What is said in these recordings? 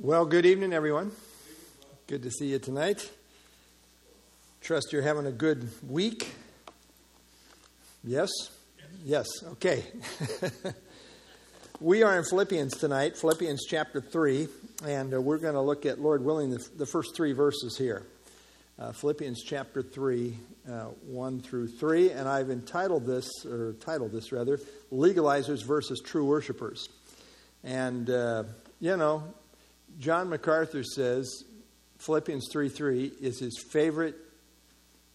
Well, good evening, everyone. Good to see you tonight. Trust you're having a good week. Yes? Yes, okay. we are in Philippians tonight, Philippians chapter 3, and uh, we're going to look at, Lord willing, the, the first three verses here. Uh, Philippians chapter 3, uh, 1 through 3, and I've entitled this, or titled this rather, Legalizers versus True Worshippers. And, uh, you know, John MacArthur says Philippians 3 3 is his favorite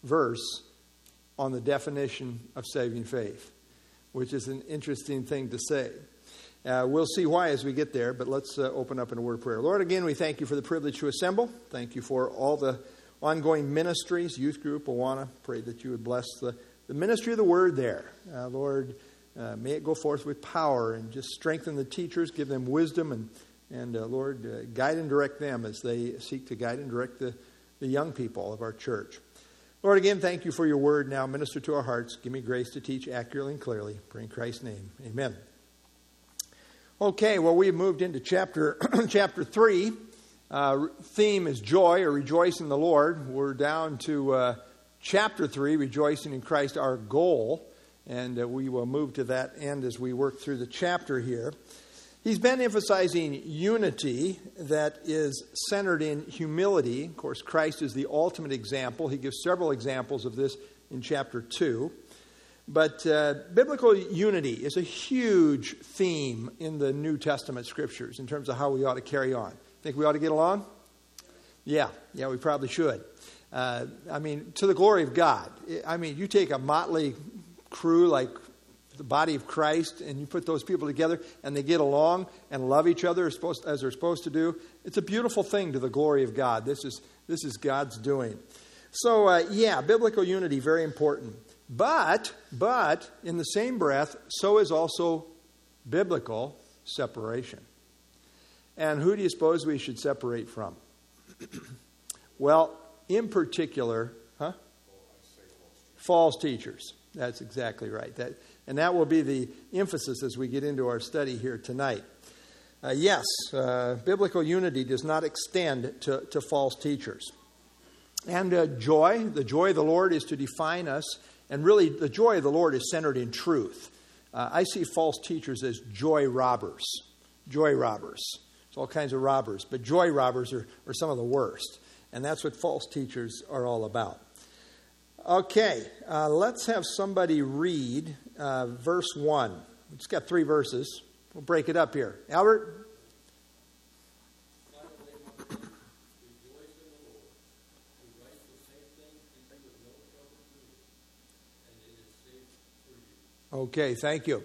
verse on the definition of saving faith, which is an interesting thing to say. Uh, we'll see why as we get there, but let's uh, open up in a word of prayer. Lord, again, we thank you for the privilege to assemble. Thank you for all the ongoing ministries, youth group, Awana. Pray that you would bless the, the ministry of the word there. Uh, Lord, uh, may it go forth with power and just strengthen the teachers, give them wisdom and and uh, Lord, uh, guide and direct them as they seek to guide and direct the, the young people of our church. Lord, again, thank you for your word. Now, minister to our hearts. Give me grace to teach accurately and clearly. Pray in Christ's name. Amen. Okay, well, we've moved into chapter, chapter 3. Uh, theme is joy or rejoice in the Lord. We're down to uh, chapter 3, rejoicing in Christ, our goal. And uh, we will move to that end as we work through the chapter here. He's been emphasizing unity that is centered in humility. Of course, Christ is the ultimate example. He gives several examples of this in chapter 2. But uh, biblical unity is a huge theme in the New Testament scriptures in terms of how we ought to carry on. Think we ought to get along? Yeah, yeah, we probably should. Uh, I mean, to the glory of God. I mean, you take a motley crew like the body of Christ and you put those people together and they get along and love each other as, supposed, as they're supposed to do, it's a beautiful thing to the glory of God. This is, this is God's doing. So, uh, yeah, biblical unity, very important. But, but, in the same breath, so is also biblical separation. And who do you suppose we should separate from? well, in particular, huh? False teachers. That's exactly right. That, and that will be the emphasis as we get into our study here tonight. Uh, yes, uh, biblical unity does not extend to, to false teachers. And uh, joy, the joy of the Lord is to define us, and really the joy of the Lord is centered in truth. Uh, I see false teachers as joy robbers. Joy robbers. There's all kinds of robbers, but joy robbers are, are some of the worst. And that's what false teachers are all about. Okay, uh, let's have somebody read uh, verse 1. It's got three verses. We'll break it up here. Albert? Okay, thank you.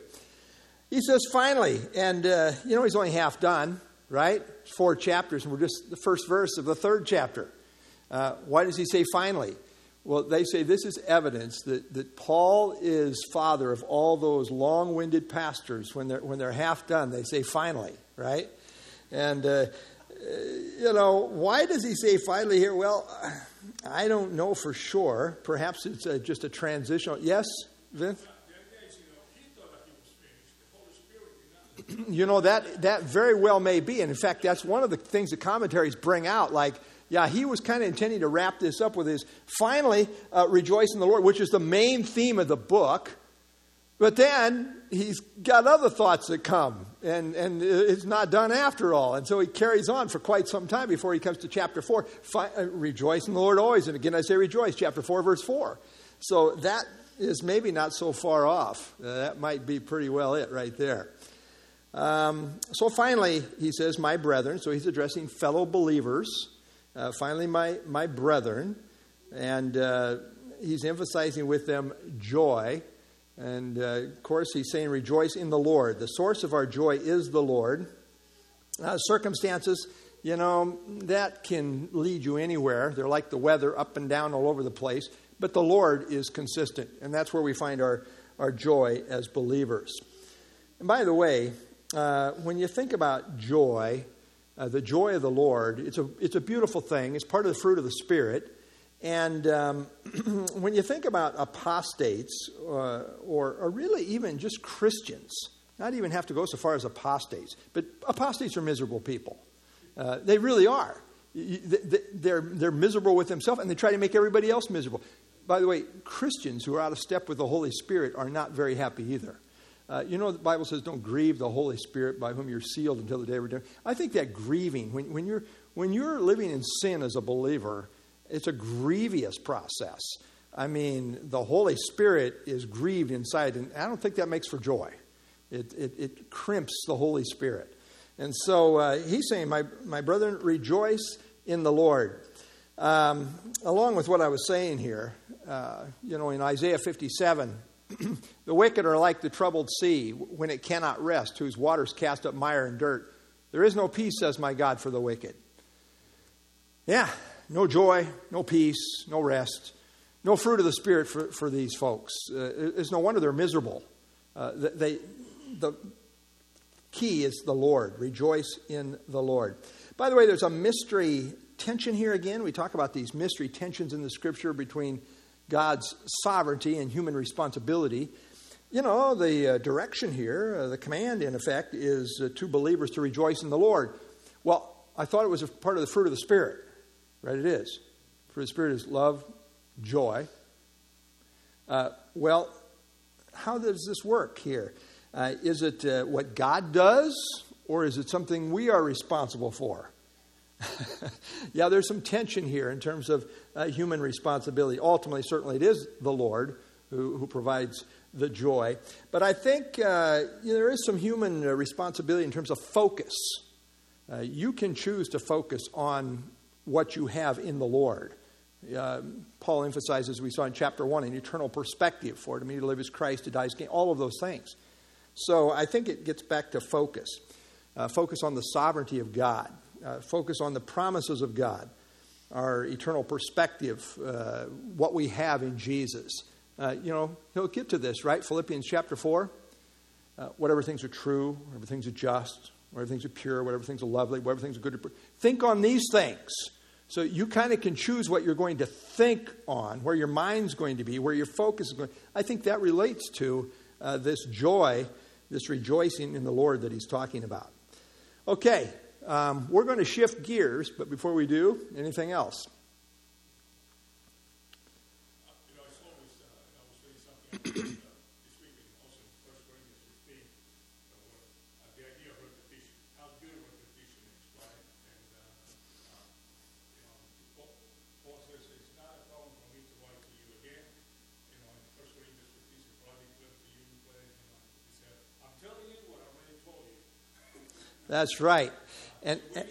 He says, finally, and uh, you know, he's only half done, right? Four chapters, and we're just the first verse of the third chapter. Uh, why does he say finally? Well, they say this is evidence that, that Paul is father of all those long winded pastors. When they're, when they're half done, they say finally, right? And, uh, you know, why does he say finally here? Well, I don't know for sure. Perhaps it's a, just a transitional. Yes, Vince? You know, that, that very well may be. And in fact, that's one of the things the commentaries bring out. Like, yeah, he was kind of intending to wrap this up with his finally uh, rejoice in the Lord, which is the main theme of the book. But then he's got other thoughts that come, and, and it's not done after all. And so he carries on for quite some time before he comes to chapter 4. Fi- uh, rejoice in the Lord always. And again, I say rejoice, chapter 4, verse 4. So that is maybe not so far off. Uh, that might be pretty well it right there. Um, so finally, he says, My brethren, so he's addressing fellow believers. Uh, finally, my, my brethren, and uh, he's emphasizing with them joy. And uh, of course, he's saying, rejoice in the Lord. The source of our joy is the Lord. Uh, circumstances, you know, that can lead you anywhere. They're like the weather, up and down all over the place. But the Lord is consistent, and that's where we find our, our joy as believers. And by the way, uh, when you think about joy, uh, the joy of the Lord. It's a, it's a beautiful thing, it's part of the fruit of the Spirit. And um, when you think about apostates, uh, or, or really even just Christians, not even have to go so far as apostates, but apostates are miserable people. Uh, they really are. They're, they're miserable with themselves and they try to make everybody else miserable. By the way, Christians who are out of step with the Holy Spirit are not very happy either. Uh, you know, the Bible says, don't grieve the Holy Spirit by whom you're sealed until the day of redemption. I think that grieving, when, when, you're, when you're living in sin as a believer, it's a grievous process. I mean, the Holy Spirit is grieved inside, and I don't think that makes for joy. It, it, it crimps the Holy Spirit. And so uh, he's saying, my, my brethren, rejoice in the Lord. Um, along with what I was saying here, uh, you know, in Isaiah 57, the wicked are like the troubled sea when it cannot rest, whose waters cast up mire and dirt. There is no peace, says my God, for the wicked. Yeah, no joy, no peace, no rest, no fruit of the Spirit for, for these folks. Uh, it's no wonder they're miserable. Uh, they, the key is the Lord. Rejoice in the Lord. By the way, there's a mystery tension here again. We talk about these mystery tensions in the scripture between God's sovereignty and human responsibility. You know, the uh, direction here, uh, the command in effect, is uh, to believers to rejoice in the Lord. Well, I thought it was a part of the fruit of the Spirit. Right, it is. Fruit of the Spirit is love, joy. Uh, well, how does this work here? Uh, is it uh, what God does, or is it something we are responsible for? yeah, there's some tension here in terms of uh, human responsibility. Ultimately, certainly it is the Lord who, who provides the joy. But I think uh, you know, there is some human uh, responsibility in terms of focus. Uh, you can choose to focus on what you have in the Lord. Uh, Paul emphasizes, we saw in chapter 1, an eternal perspective. For it to me to live is Christ, to die is gain, all of those things. So I think it gets back to focus. Uh, focus on the sovereignty of God uh, focus on the promises of God, our eternal perspective, uh, what we have in Jesus. Uh, you know, he'll get to this, right? Philippians chapter 4. Uh, whatever things are true, whatever things are just, whatever things are pure, whatever things are lovely, whatever things are good. Think on these things. So you kind of can choose what you're going to think on, where your mind's going to be, where your focus is going. I think that relates to uh, this joy, this rejoicing in the Lord that he's talking about. Okay, um, we're going to shift gears, but before we do, anything else? That's right. And, and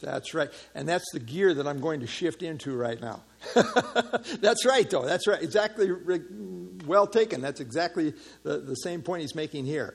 that's right. And that's the gear that I'm going to shift into right now. that's right, though. That's right. Exactly well taken. That's exactly the, the same point he's making here.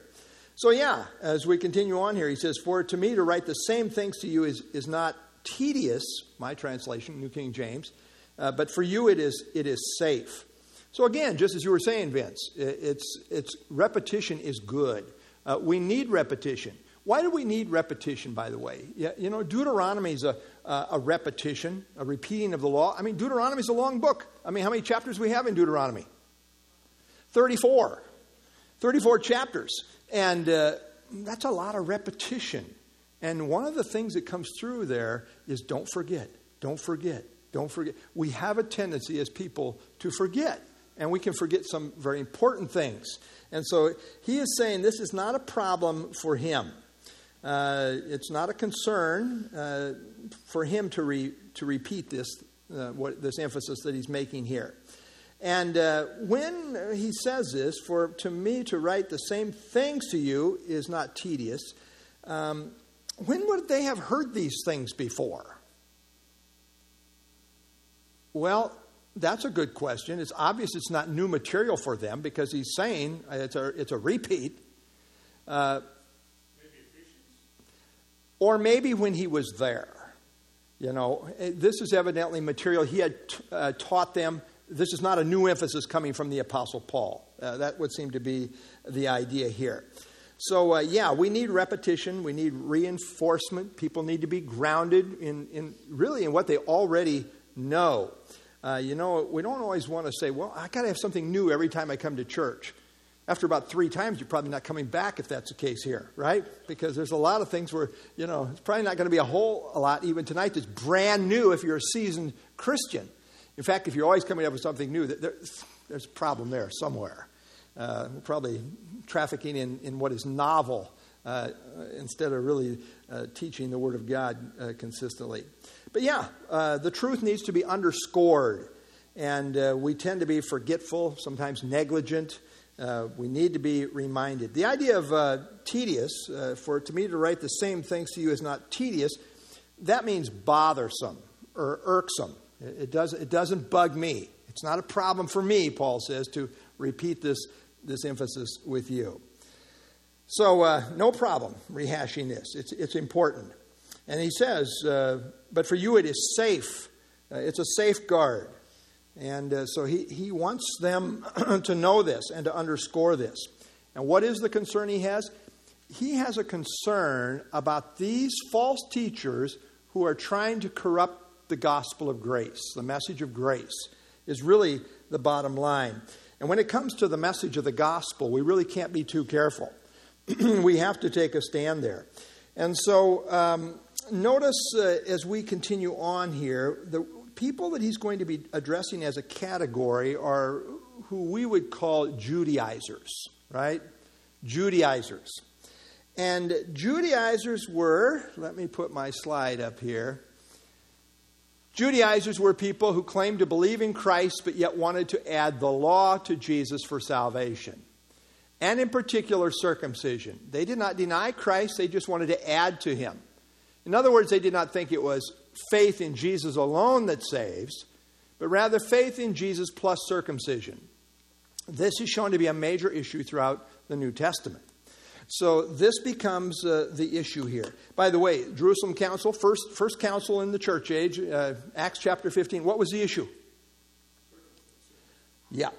So, yeah, as we continue on here, he says, For to me to write the same things to you is, is not tedious, my translation, New King James, uh, but for you it is, it is safe. So, again, just as you were saying, Vince, it's, it's repetition is good. Uh, we need repetition. Why do we need repetition, by the way? You know, Deuteronomy is a, a repetition, a repeating of the law. I mean, Deuteronomy is a long book. I mean, how many chapters we have in Deuteronomy? 34. 34 chapters. And uh, that's a lot of repetition. And one of the things that comes through there is don't forget, don't forget, don't forget. We have a tendency as people to forget, and we can forget some very important things. And so he is saying this is not a problem for him. Uh, it's not a concern uh, for him to, re, to repeat this, uh, what, this emphasis that he's making here. And uh, when he says this, for to me to write the same things to you is not tedious, um, when would they have heard these things before? Well, that's a good question. It's obvious it's not new material for them because he's saying it's a, it's a repeat. Uh, or maybe when he was there. You know, this is evidently material he had uh, taught them. This is not a new emphasis coming from the Apostle Paul. Uh, that would seem to be the idea here. So, uh, yeah, we need repetition. We need reinforcement. People need to be grounded in, in really in what they already know. Uh, you know, we don't always want to say, well, I got to have something new every time I come to church. After about three times, you're probably not coming back if that's the case here, right? Because there's a lot of things where, you know, it's probably not going to be a whole a lot even tonight that's brand new if you're a seasoned Christian. In fact, if you're always coming up with something new, there's, there's a problem there somewhere. Uh, we're probably trafficking in, in what is novel uh, instead of really uh, teaching the Word of God uh, consistently. But yeah, uh, the truth needs to be underscored. And uh, we tend to be forgetful, sometimes negligent. Uh, we need to be reminded. The idea of uh, tedious, uh, for to me to write the same things to you is not tedious, that means bothersome or irksome. It, it, does, it doesn't bug me. It's not a problem for me, Paul says, to repeat this, this emphasis with you. So, uh, no problem rehashing this. It's, it's important. And he says, uh, but for you it is safe. it's a safeguard. And uh, so he, he wants them to know this and to underscore this. And what is the concern he has? He has a concern about these false teachers who are trying to corrupt the gospel of grace. The message of grace is really the bottom line. And when it comes to the message of the gospel, we really can't be too careful. we have to take a stand there. And so, um, notice uh, as we continue on here, the, people that he's going to be addressing as a category are who we would call Judaizers, right? Judaizers. And Judaizers were, let me put my slide up here. Judaizers were people who claimed to believe in Christ but yet wanted to add the law to Jesus for salvation. And in particular, circumcision. They did not deny Christ, they just wanted to add to him. In other words, they did not think it was faith in Jesus alone that saves, but rather faith in Jesus plus circumcision. This is shown to be a major issue throughout the New Testament. So this becomes uh, the issue here. By the way, Jerusalem Council, first, first council in the church age, uh, Acts chapter 15, what was the issue? Yeah.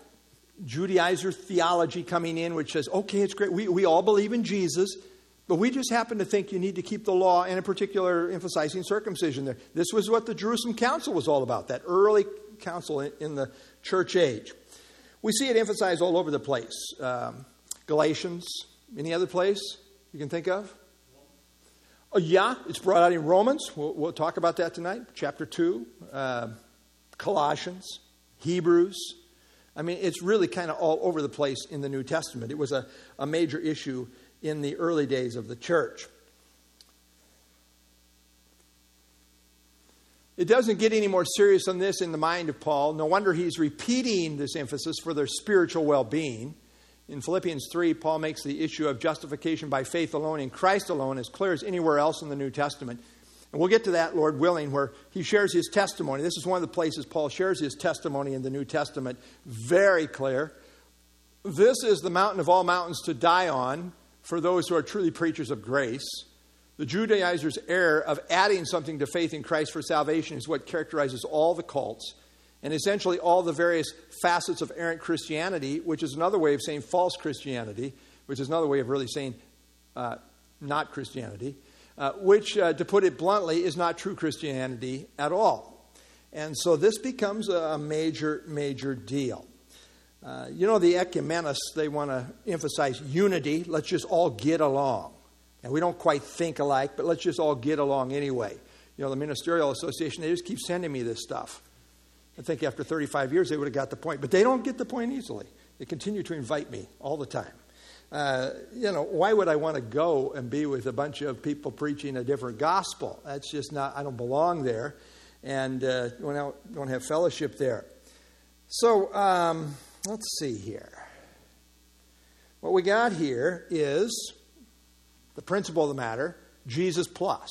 Judaizer theology coming in, which says, okay, it's great. We, we all believe in Jesus. But we just happen to think you need to keep the law, and in particular, emphasizing circumcision there. This was what the Jerusalem Council was all about, that early council in the church age. We see it emphasized all over the place. Um, Galatians, any other place you can think of? Oh, yeah, it's brought out in Romans. We'll, we'll talk about that tonight. Chapter 2, uh, Colossians, Hebrews. I mean, it's really kind of all over the place in the New Testament. It was a, a major issue in the early days of the church. It doesn't get any more serious than this in the mind of Paul. No wonder he's repeating this emphasis for their spiritual well being. In Philippians 3, Paul makes the issue of justification by faith alone in Christ alone as clear as anywhere else in the New Testament. And we'll get to that, Lord willing, where he shares his testimony. This is one of the places Paul shares his testimony in the New Testament. Very clear. This is the mountain of all mountains to die on for those who are truly preachers of grace. The Judaizers' error of adding something to faith in Christ for salvation is what characterizes all the cults and essentially all the various facets of errant Christianity, which is another way of saying false Christianity, which is another way of really saying uh, not Christianity, uh, which, uh, to put it bluntly, is not true Christianity at all. And so this becomes a major, major deal. Uh, you know, the ecumenists, they want to emphasize unity. Let's just all get along. And we don't quite think alike, but let's just all get along anyway. You know, the Ministerial Association, they just keep sending me this stuff. I think after 35 years, they would have got the point. But they don't get the point easily. They continue to invite me all the time. Uh, you know, why would I want to go and be with a bunch of people preaching a different gospel? That's just not, I don't belong there and uh, don't, have fellowship there. So, um, let's see here. What we got here is the principle of the matter Jesus plus.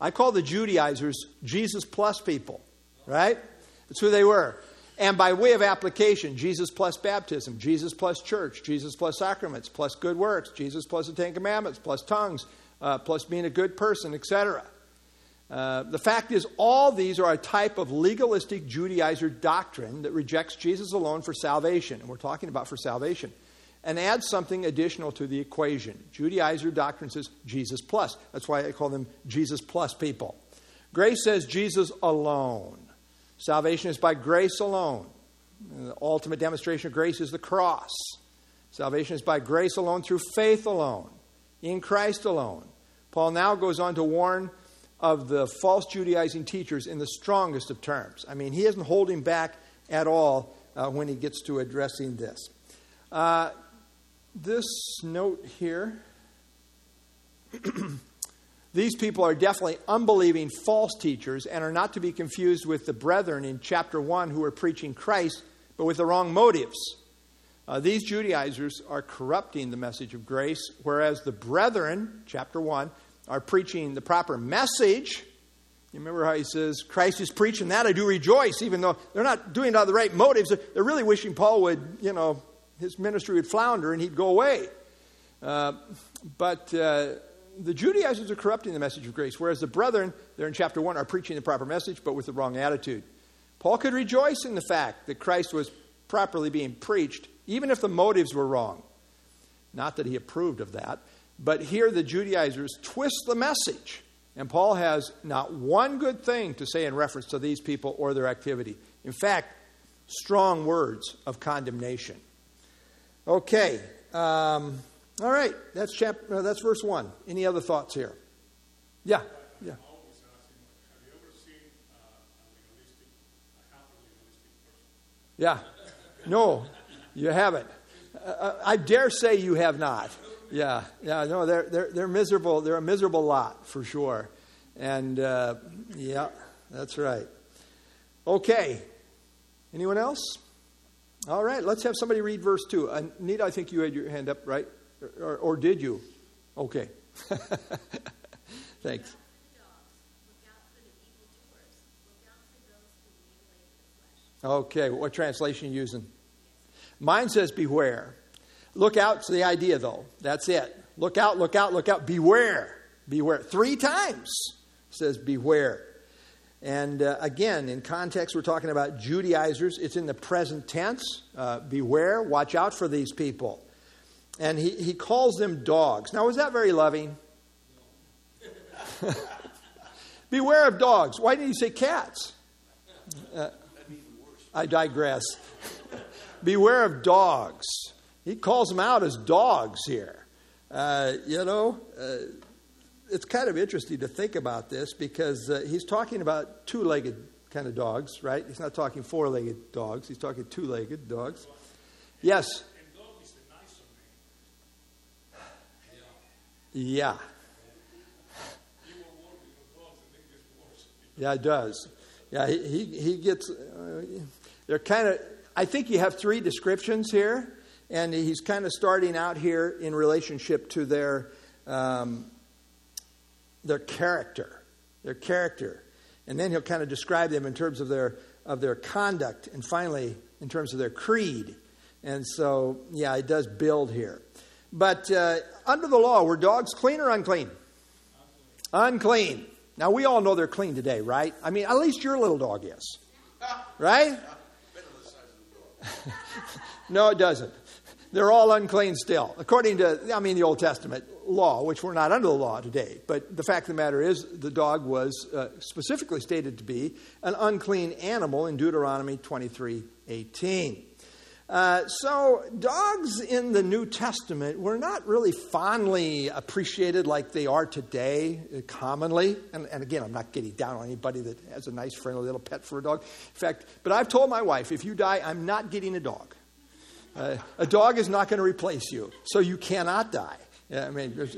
I call the Judaizers Jesus plus people, right? That's who they were. And by way of application, Jesus plus baptism, Jesus plus church, Jesus plus sacraments, plus good works, Jesus plus the Ten Commandments, plus tongues, uh, plus being a good person, etc. Uh, the fact is, all these are a type of legalistic Judaizer doctrine that rejects Jesus alone for salvation. And we're talking about for salvation. And adds something additional to the equation. Judaizer doctrine says Jesus plus. That's why I call them Jesus plus people. Grace says Jesus alone. Salvation is by grace alone. The ultimate demonstration of grace is the cross. Salvation is by grace alone, through faith alone, in Christ alone. Paul now goes on to warn of the false Judaizing teachers in the strongest of terms. I mean, he isn't holding back at all uh, when he gets to addressing this. Uh, this note here these people are definitely unbelieving false teachers and are not to be confused with the brethren in chapter 1 who are preaching Christ, but with the wrong motives. Uh, these Judaizers are corrupting the message of grace, whereas the brethren, chapter 1, are preaching the proper message. You remember how he says, Christ is preaching that, I do rejoice, even though they're not doing it out of the right motives. They're really wishing Paul would, you know, his ministry would flounder and he'd go away. Uh, but uh, the Judaizers are corrupting the message of grace, whereas the brethren, there in chapter 1, are preaching the proper message, but with the wrong attitude. Paul could rejoice in the fact that Christ was properly being preached, even if the motives were wrong. Not that he approved of that, but here the Judaizers twist the message. And Paul has not one good thing to say in reference to these people or their activity. In fact, strong words of condemnation. Okay. Um, all right, that's chapter. Uh, that's verse one. Any other thoughts here? Yeah, yeah. Yeah. No, you haven't. Uh, uh, I dare say you have not. Yeah, yeah. No, they're they're they're miserable. They're a miserable lot for sure. And uh, yeah, that's right. Okay. Anyone else? All right. Let's have somebody read verse two. Anita, I think you had your hand up, right? Or, or did you? Okay. Thanks. Okay, what translation are you using? Mine says beware. Look out to the idea, though. That's it. Look out, look out, look out. Beware. Beware. Three times says beware. And uh, again, in context, we're talking about Judaizers. It's in the present tense. Uh, beware, watch out for these people and he, he calls them dogs. Now, was that very loving? Beware of dogs. Why didn't he say cats? Uh, I digress. Beware of dogs. He calls them out as dogs here. Uh, you know, uh, it's kind of interesting to think about this because uh, he's talking about two legged kind of dogs, right? He's not talking four legged dogs, he's talking two legged dogs. Yes. Yeah. Yeah, it does. Yeah, he, he, he gets, uh, they're kind of, I think you have three descriptions here, and he's kind of starting out here in relationship to their, um, their character, their character. And then he'll kind of describe them in terms of their, of their conduct, and finally, in terms of their creed. And so, yeah, it does build here. But uh, under the law, were dogs clean or unclean? Unclean. unclean. Now, we all know they're clean today, right? I mean, at least your little dog is. Right? no, it doesn't. They're all unclean still, according to, I mean, the Old Testament law, which we're not under the law today. But the fact of the matter is, the dog was uh, specifically stated to be an unclean animal in Deuteronomy 23 18. Uh, so, dogs in the New Testament were not really fondly appreciated like they are today, uh, commonly. And, and, again, I'm not getting down on anybody that has a nice, friendly little pet for a dog. In fact, but I've told my wife, if you die, I'm not getting a dog. Uh, a dog is not going to replace you, so you cannot die. Yeah, I mean,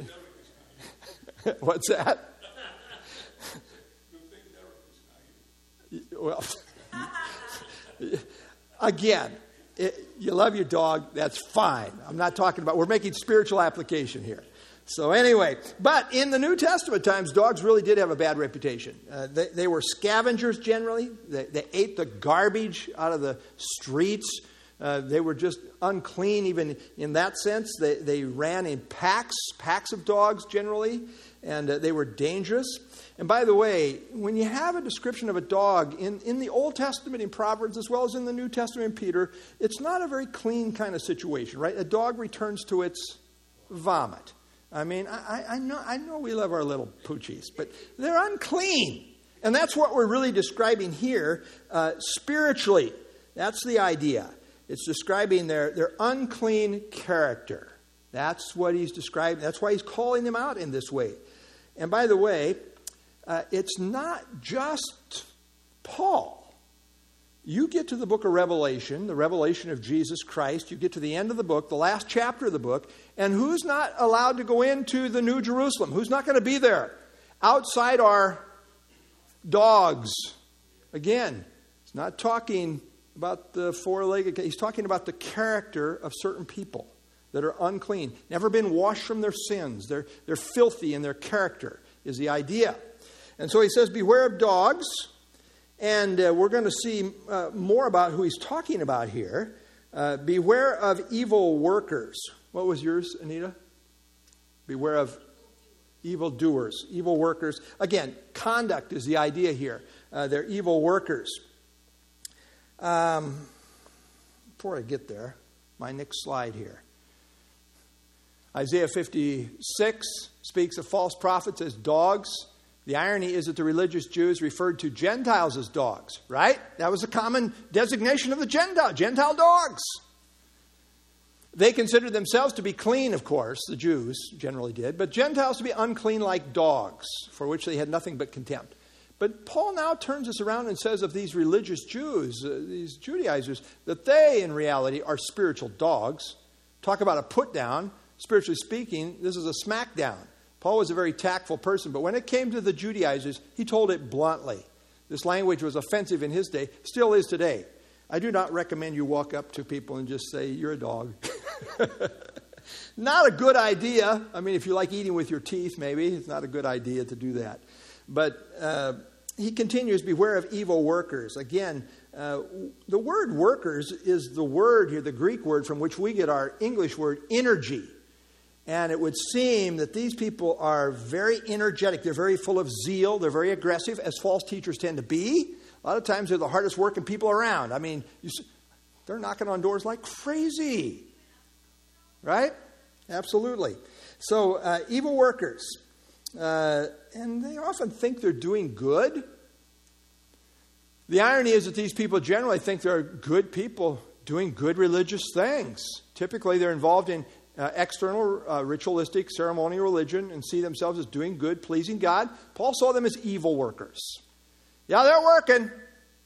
what's that? well, again, it, you love your dog, that's fine. I'm not talking about, we're making spiritual application here. So, anyway, but in the New Testament times, dogs really did have a bad reputation. Uh, they, they, were scavengers generally, they, they, ate the garbage out of the streets. Uh, they were just unclean, even in that sense. They, they ran in packs, packs of dogs generally, and uh, they were dangerous. And by the way, when you have a description of a dog in, in the Old Testament, in Proverbs, as well as in the New Testament, in Peter, it's not a very clean kind of situation, right? A dog returns to its vomit. I mean, I, I, know, I know we love our little poochies, but they're unclean. And that's what we're really describing here uh, spiritually. That's the idea. It's describing their, their unclean character. That's what he's describing. That's why he's calling them out in this way. And by the way, uh, it's not just Paul. You get to the book of Revelation, the revelation of Jesus Christ, you get to the end of the book, the last chapter of the book, and who's not allowed to go into the New Jerusalem? Who's not going to be there? Outside are dogs. Again, it's not talking about the four legged, he's talking about the character of certain people that are unclean, never been washed from their sins. They're, they're filthy in their character, is the idea. And so he says, Beware of dogs. And uh, we're going to see uh, more about who he's talking about here. Uh, beware of evil workers. What was yours, Anita? Beware of evil doers, evil workers. Again, conduct is the idea here. Uh, they're evil workers. Um, before I get there, my next slide here. Isaiah 56 speaks of false prophets as dogs. The irony is that the religious Jews referred to Gentiles as dogs, right? That was a common designation of the Gentile, Gentile dogs. They considered themselves to be clean, of course, the Jews generally did, but Gentiles to be unclean like dogs, for which they had nothing but contempt. But Paul now turns us around and says of these religious Jews, uh, these Judaizers, that they, in reality, are spiritual dogs. Talk about a put down. Spiritually speaking, this is a smackdown. Paul was a very tactful person, but when it came to the Judaizers, he told it bluntly. This language was offensive in his day, still is today. I do not recommend you walk up to people and just say, You're a dog. not a good idea. I mean, if you like eating with your teeth, maybe, it's not a good idea to do that. But uh, he continues, Beware of evil workers. Again, uh, the word workers is the word here, the Greek word from which we get our English word energy. And it would seem that these people are very energetic. They're very full of zeal. They're very aggressive, as false teachers tend to be. A lot of times they're the hardest working people around. I mean, see, they're knocking on doors like crazy. Right? Absolutely. So, uh, evil workers. Uh, and they often think they're doing good. The irony is that these people generally think they're good people doing good religious things. Typically, they're involved in uh, external uh, ritualistic ceremonial religion and see themselves as doing good, pleasing God. Paul saw them as evil workers. Yeah, they're working.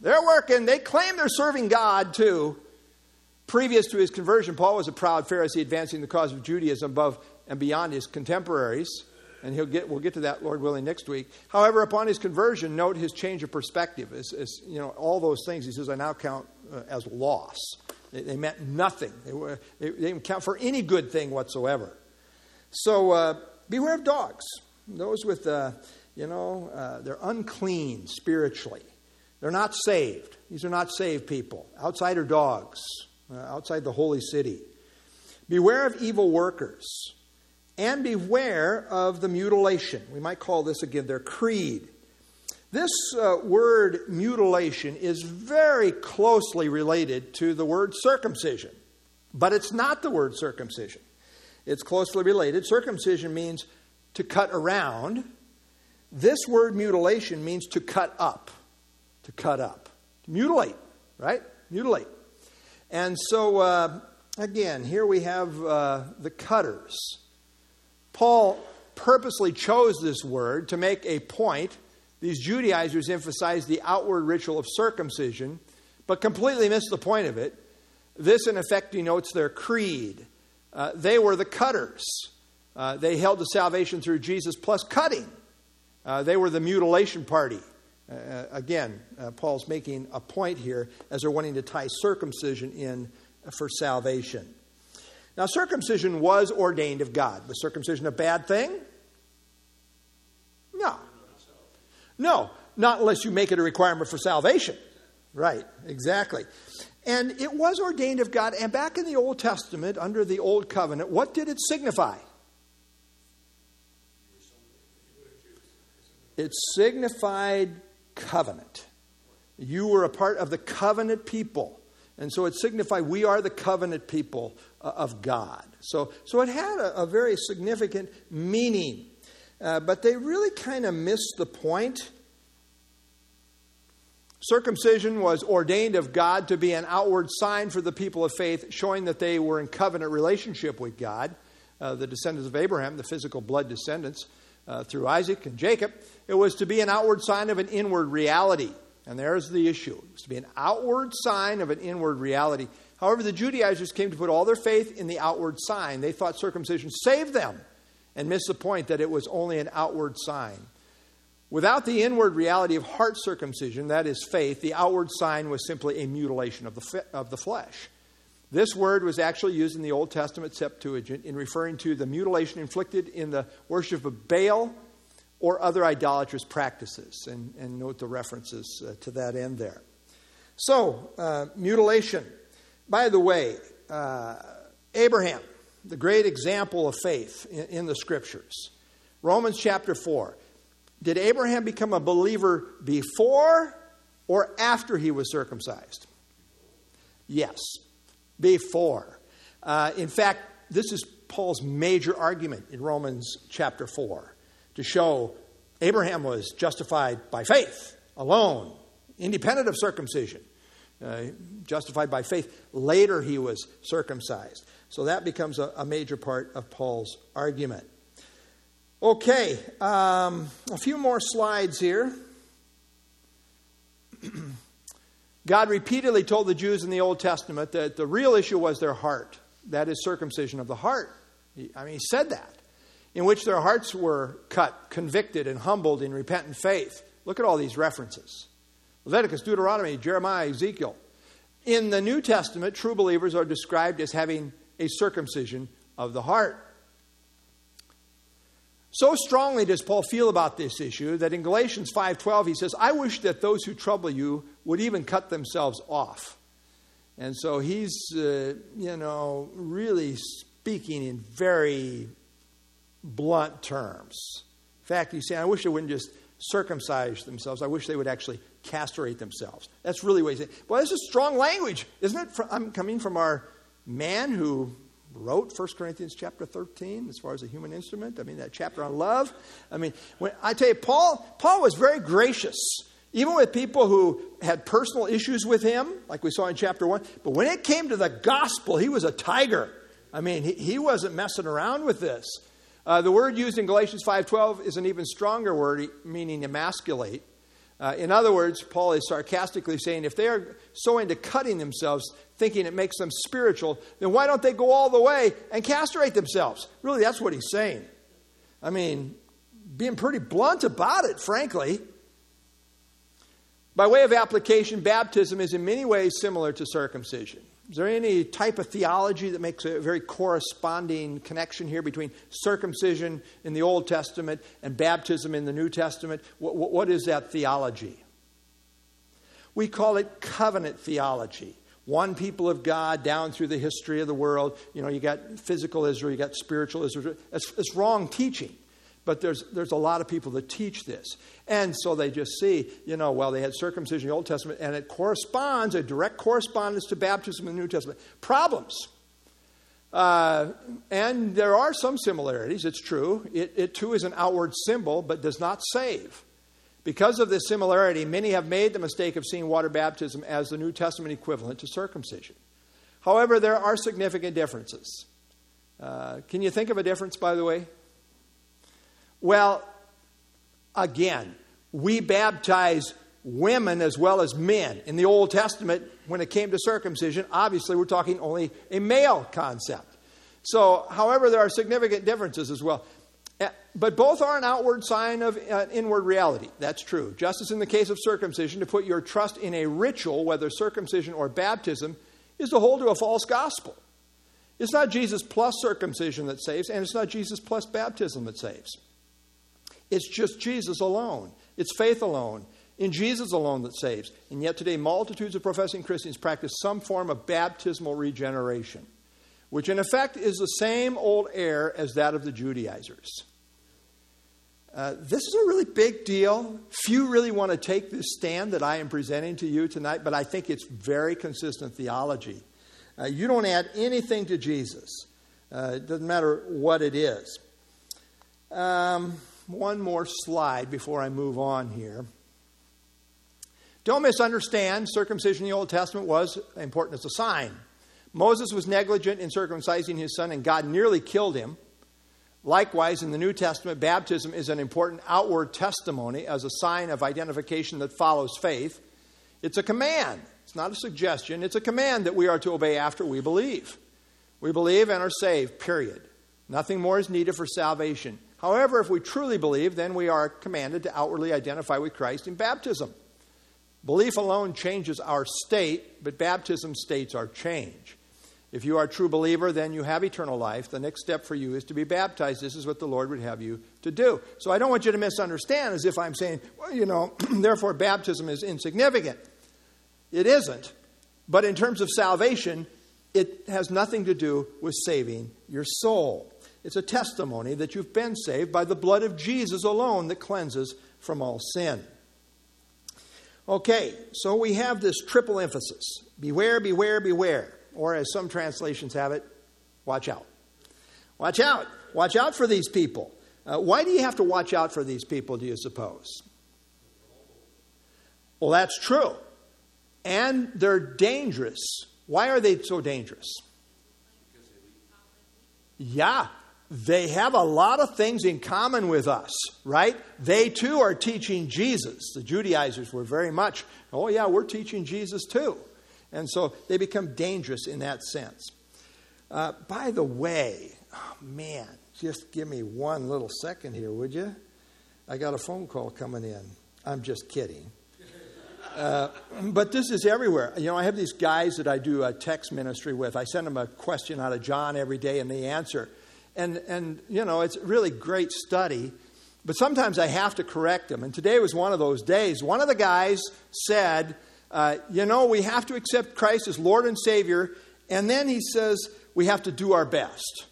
They're working. They claim they're serving God too. Previous to his conversion, Paul was a proud Pharisee advancing the cause of Judaism above and beyond his contemporaries. And he'll get, we'll get to that, Lord willing, next week. However, upon his conversion, note his change of perspective. As, as you know, all those things, he says, I now count uh, as loss. They, they meant nothing. They, were, they, they, didn't count for any good thing whatsoever. So uh, beware of dogs. Those with, uh, you know, uh, they're unclean spiritually. They're not saved. These are not saved people. Outsider dogs, uh, outside the holy city. Beware of evil workers. And beware of the mutilation. We might call this again their creed. This uh, word mutilation is very closely related to the word circumcision, but it's not the word circumcision. It's closely related. Circumcision means to cut around. This word mutilation means to cut up. To cut up. To mutilate, right? Mutilate. And so, uh, again, here we have uh, the cutters. Paul purposely chose this word to make a point these Judaizers emphasized the outward ritual of circumcision, but completely missed the point of it. This, in effect, denotes their creed. Uh, they were the cutters. Uh, they held to salvation through Jesus plus cutting. Uh, they were the mutilation party. Uh, uh, again, uh, Paul's making a point here as they're wanting to tie circumcision in for salvation. Now, circumcision was ordained of God. Was circumcision a bad thing? No. No, not unless you make it a requirement for salvation. Right, exactly. And it was ordained of God. And back in the Old Testament, under the Old Covenant, what did it signify? It signified covenant. You were a part of the covenant people. And so it signified we are the covenant people of God. So, so it had a, a very significant meaning. Uh, but they really kind of missed the point. Circumcision was ordained of God to be an outward sign for the people of faith, showing that they were in covenant relationship with God, uh, the descendants of Abraham, the physical blood descendants uh, through Isaac and Jacob. It was to be an outward sign of an inward reality. And there's the issue. It was to be an outward sign of an inward reality. However, the Judaizers came to put all their faith in the outward sign. They thought circumcision saved them and missed the point that it was only an outward sign. Without the inward reality of heart circumcision, that is faith, the outward sign was simply a mutilation of the, of the flesh. This word was actually used in the Old Testament Septuagint in referring to the mutilation inflicted in the worship of Baal or other idolatrous practices. And, and note the references uh, to that end there. So, uh, mutilation. By the way, uh, Abraham, the great example of faith in, in the scriptures. Romans chapter 4. Did Abraham become a believer before or after he was circumcised? Yes, before. Uh, in fact, this is Paul's major argument in Romans chapter 4 to show Abraham was justified by faith alone, independent of circumcision. Uh, justified by faith. Later, he was circumcised. So that becomes a, a major part of Paul's argument. Okay, um, a few more slides here. God repeatedly told the Jews in the Old Testament that the real issue was their heart. That is circumcision of the heart. I mean, he said that, in which their hearts were cut, convicted, and humbled in repentant faith. Look at all these references Leviticus, Deuteronomy, Jeremiah, Ezekiel. In the New Testament, true believers are described as having a circumcision of the heart. So strongly does Paul feel about this issue that in Galatians 5:12 he says, "I wish that those who trouble you would even cut themselves off." And so he's uh, you know really speaking in very blunt terms. In fact, he's saying, "I wish they wouldn't just circumcise themselves. I wish they would actually castrate themselves." That's really what he's saying. Well, this is strong language, isn't it? I'm coming from our man who wrote 1 Corinthians chapter 13 as far as a human instrument. I mean, that chapter on love. I mean, when, I tell you, Paul, Paul was very gracious, even with people who had personal issues with him, like we saw in chapter 1. But when it came to the gospel, he was a tiger. I mean, he, he wasn't messing around with this. Uh, the word used in Galatians 5.12 is an even stronger word, meaning emasculate. Uh, in other words, Paul is sarcastically saying if they are so into cutting themselves, thinking it makes them spiritual, then why don't they go all the way and castrate themselves? Really, that's what he's saying. I mean, being pretty blunt about it, frankly. By way of application, baptism is in many ways similar to circumcision. Is there any type of theology that makes a very corresponding connection here between circumcision in the Old Testament and baptism in the New Testament? what, what is that theology? We call it covenant theology. One people of God down through the history of the world. You know, you got physical Israel, you got spiritual Israel. It's, it's wrong teaching. But there's, there's a lot of people that teach this. And so they just see, you know, well, they had circumcision in the Old Testament, and it corresponds, a direct correspondence to baptism in the New Testament. Problems. Uh, and there are some similarities, it's true. It, it too is an outward symbol, but does not save. Because of this similarity, many have made the mistake of seeing water baptism as the New Testament equivalent to circumcision. However, there are significant differences. Uh, can you think of a difference, by the way? Well, again, we baptize women as well as men. In the Old Testament, when it came to circumcision, obviously we're talking only a male concept. So, however, there are significant differences as well. Eh, but both are an outward sign of uh, inward reality. That's true. Just as in the case of circumcision, to put your trust in a ritual, whether circumcision or baptism, is to hold to a false gospel. It's not Jesus plus circumcision that saves, and it's not Jesus plus baptism that saves. It's just Jesus alone. It's faith alone, in Jesus alone that saves. And yet today, multitudes of professing Christians practice some form of baptismal regeneration, which in effect is the same old air as that of the Judaizers. Uh, this is a really big deal. Few really want to take this stand that I am presenting to you tonight, but I think it's very consistent theology. Uh, you don't add anything to Jesus, uh, it doesn't matter what it is. Um, one more slide before I move on here. Don't misunderstand, circumcision in the Old Testament was important as a sign. Moses was negligent in circumcising his son, and God nearly killed him. Likewise, in the New Testament, baptism is an important outward testimony as a sign of identification that follows faith. It's a command, it's not a suggestion. It's a command that we are to obey after we believe. We believe and are saved, period. Nothing more is needed for salvation. However, if we truly believe, then we are commanded to outwardly identify with Christ in baptism. Belief alone changes our state, but baptism states our change. If you are a true believer, then you have eternal life. The next step for you is to be baptized. This is what the Lord would have you to do. So I don't want you to misunderstand as if I'm saying, well, you know, therefore baptism is insignificant. It isn't. But in terms of salvation, it has nothing to do with saving your soul. It's a testimony that you've been saved by the blood of Jesus alone that cleanses from all sin. Okay, so we have this triple emphasis beware, beware, beware. Or as some translations have it, watch out. Watch out. Watch out for these people. Uh, why do you have to watch out for these people, do you suppose? Well, that's true. And they're dangerous. Why are they so dangerous? Yeah, they have a lot of things in common with us, right? They too are teaching Jesus. The Judaizers were very much, oh, yeah, we're teaching Jesus too. And so they become dangerous in that sense. Uh, by the way, oh, man, just give me one little second here, would you? I got a phone call coming in. I'm just kidding. Uh, but this is everywhere. You know, I have these guys that I do a text ministry with. I send them a question out of John every day, and they answer. And, and you know, it's really great study. But sometimes I have to correct them. And today was one of those days. One of the guys said, uh, You know, we have to accept Christ as Lord and Savior. And then he says, We have to do our best.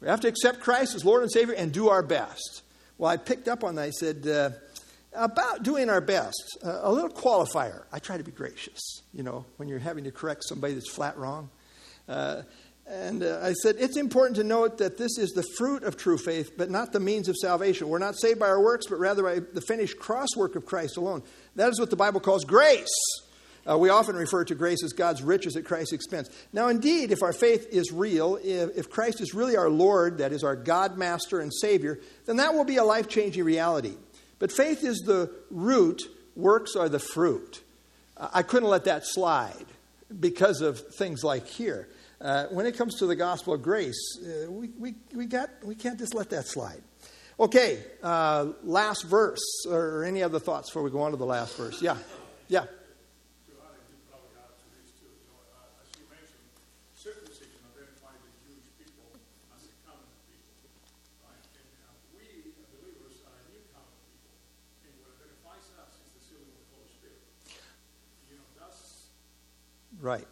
We have to accept Christ as Lord and Savior and do our best. Well, I picked up on that. I said, uh, about doing our best, uh, a little qualifier. I try to be gracious, you know, when you're having to correct somebody that's flat wrong. Uh, and uh, I said, it's important to note that this is the fruit of true faith, but not the means of salvation. We're not saved by our works, but rather by the finished cross work of Christ alone. That is what the Bible calls grace. Uh, we often refer to grace as God's riches at Christ's expense. Now, indeed, if our faith is real, if, if Christ is really our Lord, that is our God, Master, and Savior, then that will be a life changing reality. But faith is the root, works are the fruit. Uh, I couldn't let that slide because of things like here. Uh, when it comes to the gospel of grace, uh, we, we, we, got, we can't just let that slide. Okay, uh, last verse, or any other thoughts before we go on to the last verse? Yeah, yeah. Right.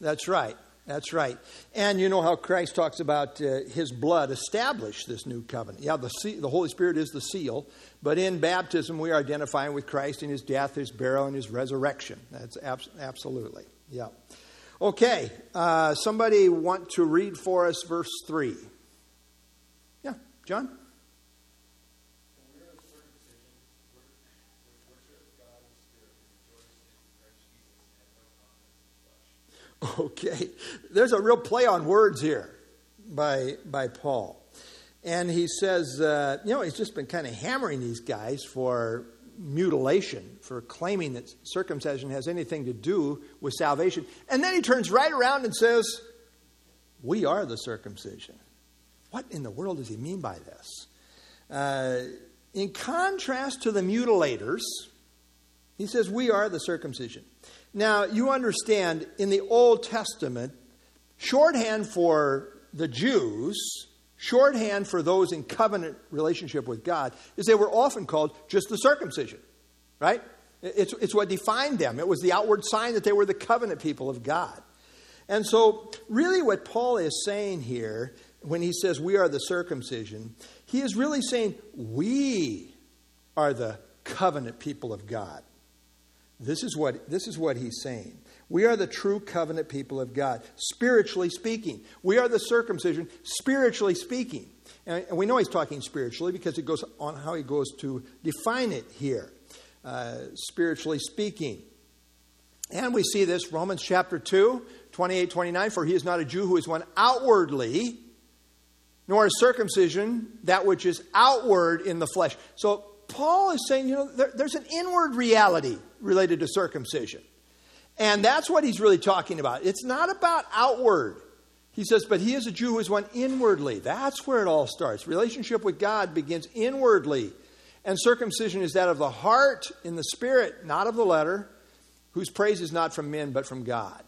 That's right. That's right. And you know how Christ talks about uh, his blood established this new covenant. Yeah, the, the Holy Spirit is the seal, but in baptism we are identifying with Christ in his death, his burial, and his resurrection. That's ab- absolutely. Yeah. Okay. Uh, somebody want to read for us verse 3? Yeah, John? Okay, there's a real play on words here by, by Paul. And he says, uh, you know, he's just been kind of hammering these guys for mutilation, for claiming that circumcision has anything to do with salvation. And then he turns right around and says, We are the circumcision. What in the world does he mean by this? Uh, in contrast to the mutilators, he says, We are the circumcision. Now, you understand, in the Old Testament, shorthand for the Jews, shorthand for those in covenant relationship with God, is they were often called just the circumcision, right? It's, it's what defined them. It was the outward sign that they were the covenant people of God. And so, really, what Paul is saying here, when he says we are the circumcision, he is really saying we are the covenant people of God. This is what, this is what he's saying. We are the true covenant people of God, spiritually speaking. We are the circumcision, spiritually speaking. And we know he's talking spiritually because it goes on how he goes to define it here. uh, spiritually speaking. And we see this, Romans chapter 2, 28, 29. For he is not a Jew who is one outwardly, nor is circumcision that which is outward in the flesh. So Paul is saying, you know, there, there's an inward reality related to circumcision. And that's what he's really talking about. It's not about outward. He says, but he is a Jew who is one inwardly. That's where it all starts. Relationship with God begins inwardly. And circumcision is that of the heart in the spirit, not of the letter, whose praise is not from men but from God.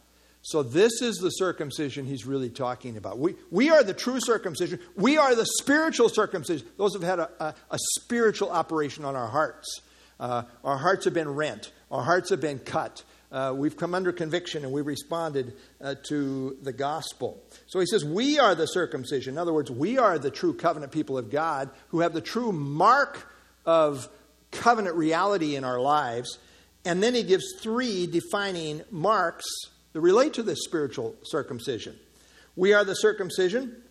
So, this is the circumcision he's really talking about. We, we are the true circumcision. We are the spiritual circumcision. Those have had a, a, a spiritual operation on our hearts. Uh, our hearts have been rent, our hearts have been cut. Uh, we've come under conviction and we responded uh, to the gospel. So he says, We are the circumcision. In other words, we are the true covenant people of God who have the true mark of covenant reality in our lives. And then he gives three defining marks that relate to this spiritual circumcision. We are the circumcision.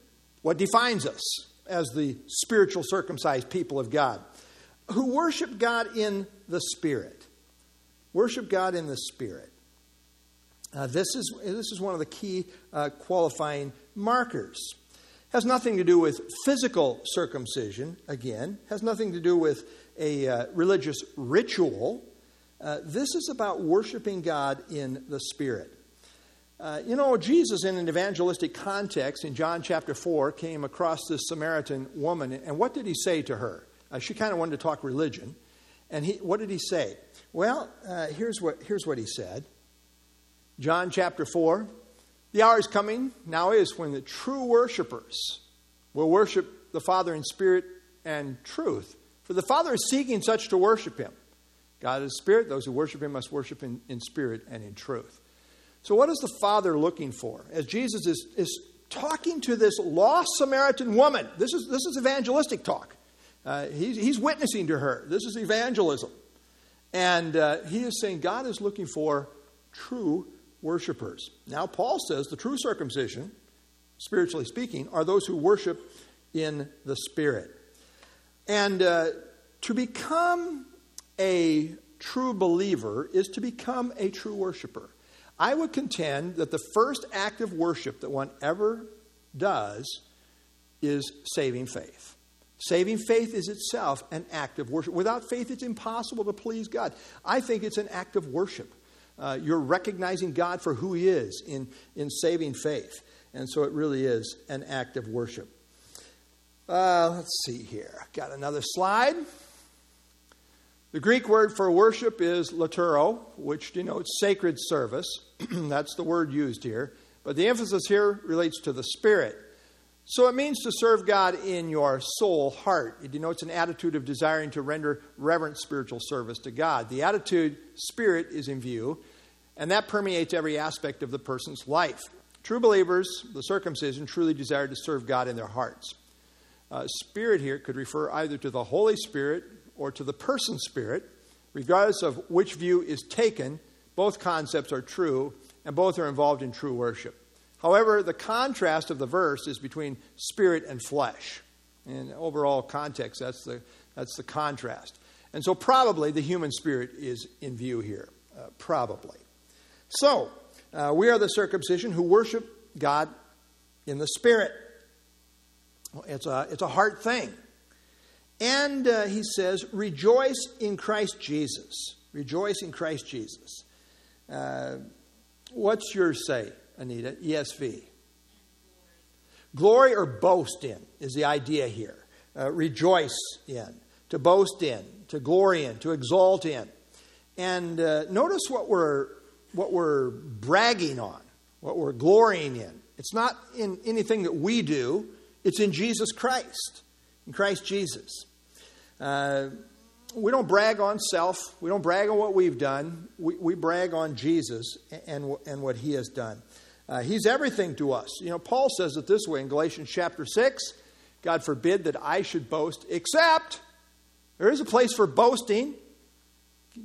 What defines us as the spiritual circumcised people of God? Who worship God in the Spirit. Worship God in the Spirit. Uh, this, is, this is one of the key uh, qualifying markers. Has nothing to do with physical circumcision, again, has nothing to do with a uh, religious ritual. Uh, this is about worshiping God in the Spirit. Uh, you know, Jesus, in an evangelistic context in John chapter 4, came across this Samaritan woman, and what did he say to her? Uh, she kind of wanted to talk religion. And he, what did he say? Well, uh, here's, what, here's what he said John chapter 4 The hour is coming, now is, when the true worshipers will worship the Father in spirit and truth. For the Father is seeking such to worship him. God is spirit. Those who worship him must worship in, in spirit and in truth. So, what is the Father looking for? As Jesus is, is talking to this lost Samaritan woman, this is, this is evangelistic talk. Uh, he's, he's witnessing to her. This is evangelism. And uh, he is saying God is looking for true worshipers. Now, Paul says the true circumcision, spiritually speaking, are those who worship in the Spirit. And uh, to become a true believer is to become a true worshiper. I would contend that the first act of worship that one ever does is saving faith. Saving faith is itself an act of worship. Without faith, it's impossible to please God. I think it's an act of worship. Uh, you're recognizing God for who He is in, in saving faith. And so it really is an act of worship. Uh, let's see here. Got another slide. The Greek word for worship is latreuo, which denotes sacred service. That's the word used here. But the emphasis here relates to the spirit. So it means to serve God in your soul, heart. It denotes an attitude of desiring to render reverent spiritual service to God. The attitude, spirit, is in view, and that permeates every aspect of the person's life. True believers, the circumcision, truly desire to serve God in their hearts. Uh, spirit here could refer either to the Holy Spirit or to the person spirit, regardless of which view is taken, both concepts are true and both are involved in true worship. However, the contrast of the verse is between spirit and flesh. In overall context, that's the, that's the contrast. And so, probably the human spirit is in view here. Uh, probably. So, uh, we are the circumcision who worship God in the spirit. It's a, it's a hard thing. And uh, he says, rejoice in Christ Jesus. Rejoice in Christ Jesus. Uh, what's yours say, Anita? ESV. Glory or boast in is the idea here. Uh, rejoice in, to boast in, to glory in, to exalt in. And uh, notice what we're, what we're bragging on, what we're glorying in. It's not in anything that we do, it's in Jesus Christ, in Christ Jesus. Uh, we don't brag on self. We don't brag on what we've done. We, we brag on Jesus and, and what he has done. Uh, he's everything to us. You know, Paul says it this way in Galatians chapter 6 God forbid that I should boast, except there is a place for boasting.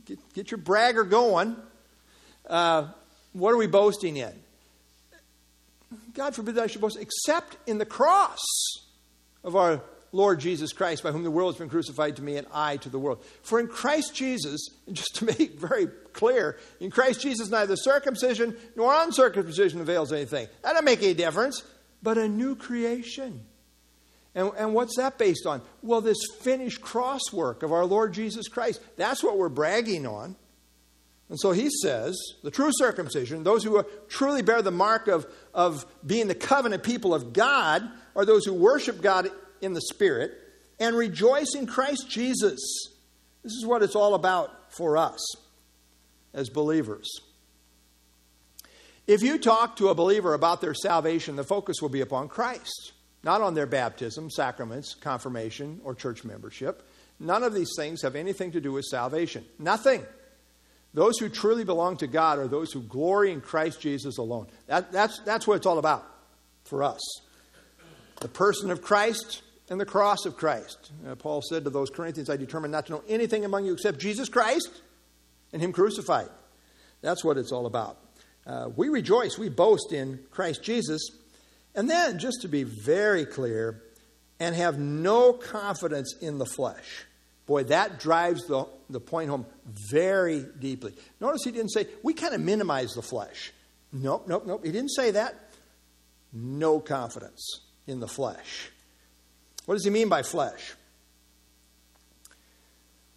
Get, get your bragger going. Uh, what are we boasting in? God forbid that I should boast, except in the cross of our Lord Jesus Christ, by whom the world has been crucified to me and I to the world. For in Christ Jesus, just to make very clear, in Christ Jesus neither circumcision nor uncircumcision avails anything. That doesn't make any difference, but a new creation. And, and what's that based on? Well, this finished cross work of our Lord Jesus Christ. That's what we're bragging on. And so he says, the true circumcision, those who truly bear the mark of, of being the covenant people of God, are those who worship God in the Spirit and rejoice in Christ Jesus. This is what it's all about for us as believers. If you talk to a believer about their salvation, the focus will be upon Christ, not on their baptism, sacraments, confirmation, or church membership. None of these things have anything to do with salvation. Nothing. Those who truly belong to God are those who glory in Christ Jesus alone. That, that's, that's what it's all about for us. The person of Christ and the cross of Christ. Uh, Paul said to those Corinthians, I determined not to know anything among you except Jesus Christ and Him crucified. That's what it's all about. Uh, we rejoice, we boast in Christ Jesus. And then, just to be very clear, and have no confidence in the flesh. Boy, that drives the, the point home very deeply. Notice he didn't say, we kind of minimize the flesh. Nope, nope, nope. He didn't say that. No confidence in the flesh. What does he mean by flesh?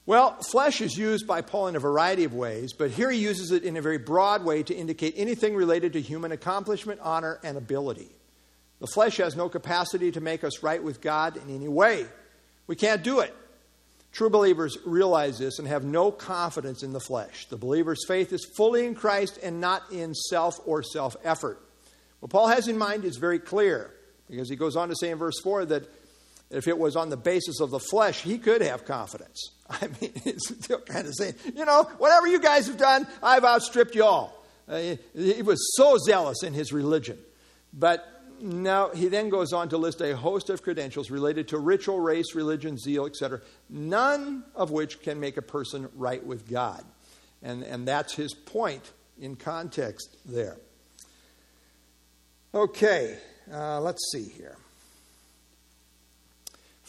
Well, flesh is used by Paul in a variety of ways, but here he uses it in a very broad way to indicate anything related to human accomplishment, honor, and ability. The flesh has no capacity to make us right with God in any way. We can't do it. True believers realize this and have no confidence in the flesh. The believer's faith is fully in Christ and not in self or self effort. What Paul has in mind is very clear because he goes on to say in verse 4 that if it was on the basis of the flesh, he could have confidence. I mean, it's still kind of saying, you know, whatever you guys have done, I've outstripped you all. Uh, he was so zealous in his religion. But now, he then goes on to list a host of credentials related to ritual, race, religion, zeal, etc., none of which can make a person right with God. And, and that's his point in context there. Okay, uh, let's see here.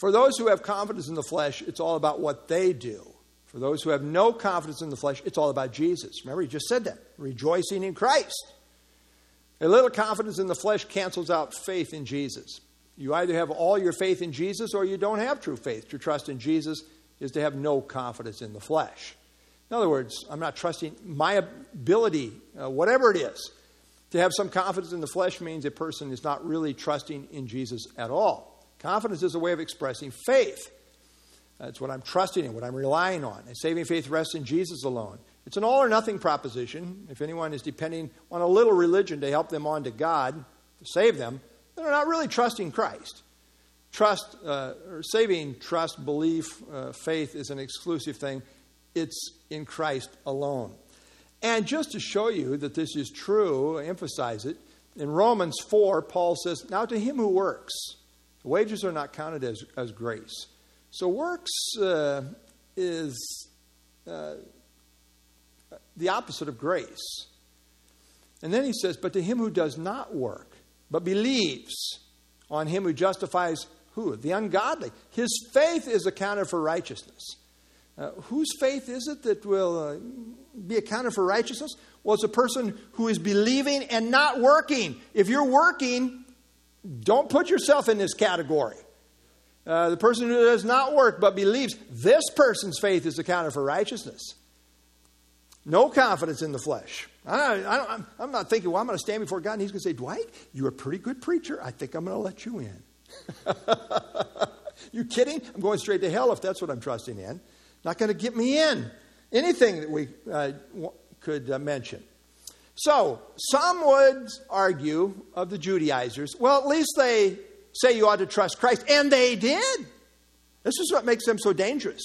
For those who have confidence in the flesh, it's all about what they do. For those who have no confidence in the flesh, it's all about Jesus. Remember, he just said that rejoicing in Christ. A little confidence in the flesh cancels out faith in Jesus. You either have all your faith in Jesus or you don't have true faith. To trust in Jesus is to have no confidence in the flesh. In other words, I'm not trusting my ability, uh, whatever it is. To have some confidence in the flesh means a person is not really trusting in Jesus at all. Confidence is a way of expressing faith. That's what I'm trusting in, what I'm relying on. And saving faith rests in Jesus alone. It's an all or nothing proposition. If anyone is depending on a little religion to help them on to God, to save them, they're not really trusting Christ. Trust, uh, or saving trust, belief, uh, faith is an exclusive thing. It's in Christ alone. And just to show you that this is true, I emphasize it, in Romans 4, Paul says, Now to him who works, wages are not counted as, as grace. So works uh, is uh, the opposite of grace. And then he says, But to him who does not work, but believes on him who justifies who? The ungodly. His faith is accounted for righteousness. Uh, whose faith is it that will uh, be accounted for righteousness? Well, it's a person who is believing and not working. If you're working, don't put yourself in this category. Uh, the person who does not work but believes, this person's faith is accounted for righteousness. No confidence in the flesh. I, am not thinking, well, I'm going to stand before God and He's going to say, Dwight, you're a pretty good preacher. I think I'm going to let you in. you kidding? I'm going straight to hell if that's what I'm trusting in. Not going to get me in. Anything that we uh, could uh, mention. So, some would argue of the Judaizers, well, at least they say you ought to trust Christ, and they did. This is what makes them so dangerous.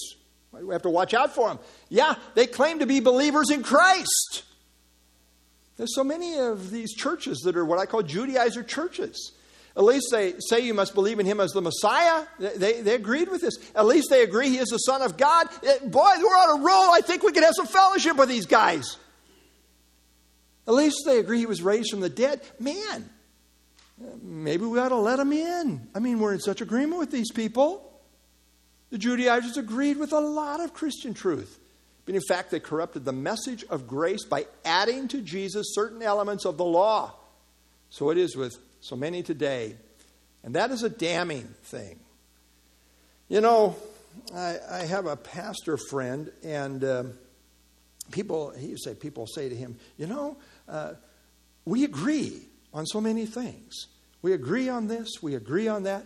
We have to watch out for them. Yeah, they claim to be believers in Christ. There's so many of these churches that are what I call Judaizer churches. At least they say you must believe in him as the Messiah. They, they, they, agreed with this. At least they agree he is the Son of God. Eh, boy, we're on a roll. I think we could have some fellowship with these guys. At least they agree he was raised from the dead. Man, maybe we ought to let him in. I mean, we're in such agreement with these people. The Judaizers agreed with a lot of Christian truth. But in fact, they corrupted the message of grace by adding to Jesus certain elements of the law. So it is with so many today. And that is a damning thing. You know, I, I have a pastor friend, and um, people, he say, people say to him, you know, uh, we agree on so many things. We agree on this, we agree on that.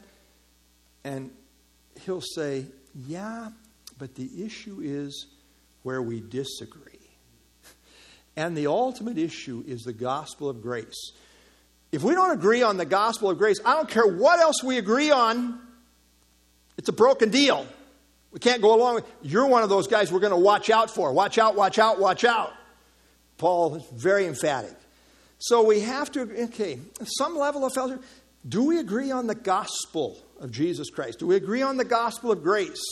And he'll say, yeah, but the issue is where we disagree. And the ultimate issue is the gospel of grace. If we don't agree on the gospel of grace, I don't care what else we agree on, it's a broken deal. We can't go along with you're one of those guys we're going to watch out for. Watch out, watch out, watch out. Paul is very emphatic. So we have to, okay, some level of fellowship. Do we agree on the gospel of Jesus Christ? Do we agree on the gospel of grace?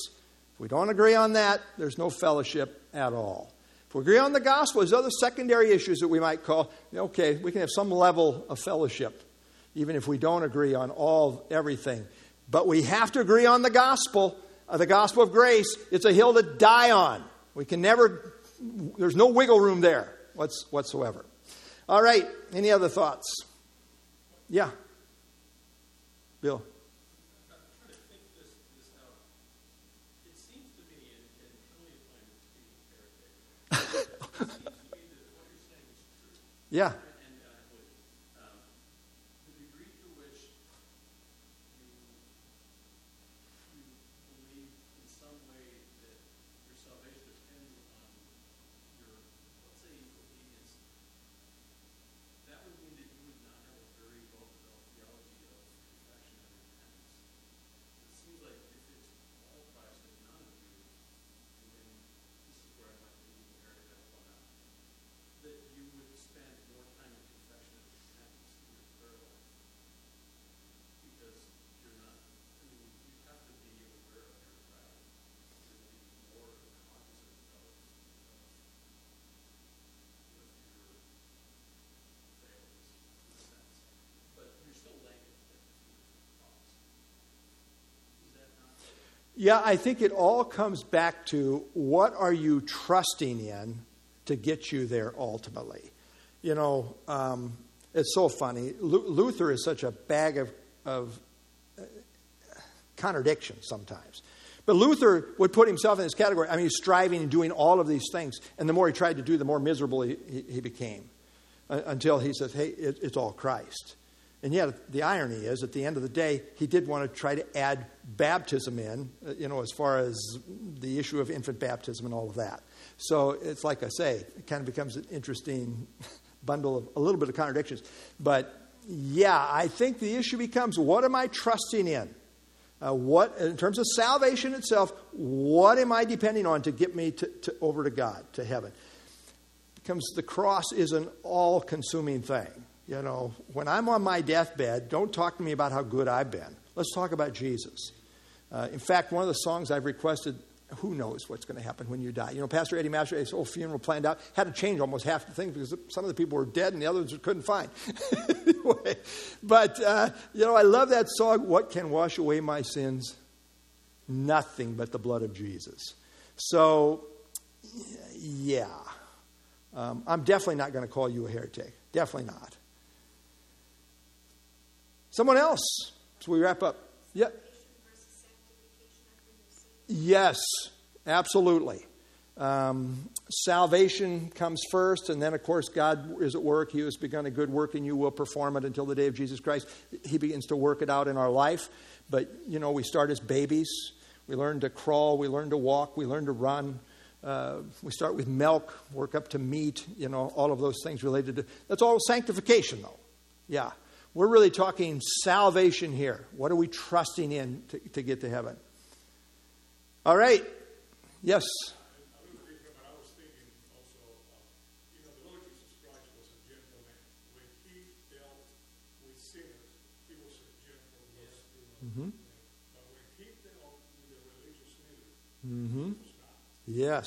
If we don't agree on that, there's no fellowship at all. If we agree on the gospel, there's other secondary issues that we might call, okay, we can have some level of fellowship, even if we don't agree on all everything. But we have to agree on the gospel, uh, the gospel of grace. It's a hill to die on. We can never, there's no wiggle room there whatsoever. All right, any other thoughts? Yeah. Bill. Yeah. Yeah, I think it all comes back to what are you trusting in to get you there ultimately. You know, um, it's so funny. Luther is such a bag of, of uh, contradictions sometimes. But Luther would put himself in this category. I mean, he's striving and doing all of these things. And the more he tried to do, the more miserable he, he, he became uh, until he says, hey, it, it's all Christ. And yet, the irony is, at the end of the day, he did want to try to add baptism in, uh, you know, as far as the issue of infant baptism and all of that. So it's like I say, it kind of becomes an interesting bundle of a little bit of contradictions. But yeah, I think the issue becomes what am I trusting in? Uh, what, in terms of salvation itself, what am I depending on to get me to, to, over to God, to heaven? Becomes the cross is an all consuming thing. You know, when I'm on my deathbed, don't talk to me about how good I've been. Let's talk about Jesus. Uh, in fact, one of the songs I've requested, who knows what's going to happen when you die? You know, Pastor Eddie Master, his whole funeral planned out, had to change almost half the things because some of the people were dead and the others couldn't find. anyway, but, uh, you know, I love that song, What Can Wash Away My Sins? Nothing but the blood of Jesus. So, yeah. Um, I'm definitely not going to call you a heretic. Definitely not. Someone else, So we wrap up. Yeah. Yes, absolutely. Um, salvation comes first, and then, of course, God is at work. He has begun a good work, and you will perform it until the day of Jesus Christ. He begins to work it out in our life. But, you know, we start as babies. We learn to crawl, we learn to walk, we learn to run. Uh, we start with milk, work up to meat, you know, all of those things related to. That's all sanctification, though. Yeah. We're really talking salvation here. What are we trusting in to, to get to heaven? All right. Yes. Mm-hmm. Mm-hmm. Yes.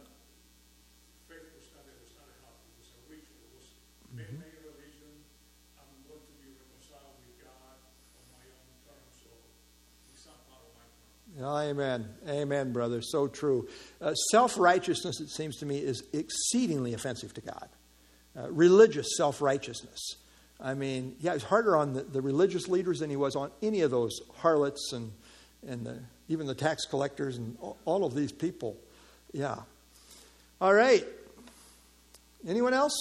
Amen. Amen, brother. So true. Uh, self righteousness, it seems to me, is exceedingly offensive to God. Uh, religious self righteousness. I mean, yeah, he's harder on the, the religious leaders than he was on any of those harlots and, and the, even the tax collectors and all, of these people. Yeah. All right. Anyone else?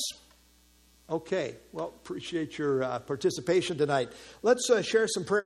Okay. Well, appreciate your uh, participation tonight. Let's uh, share some prayer.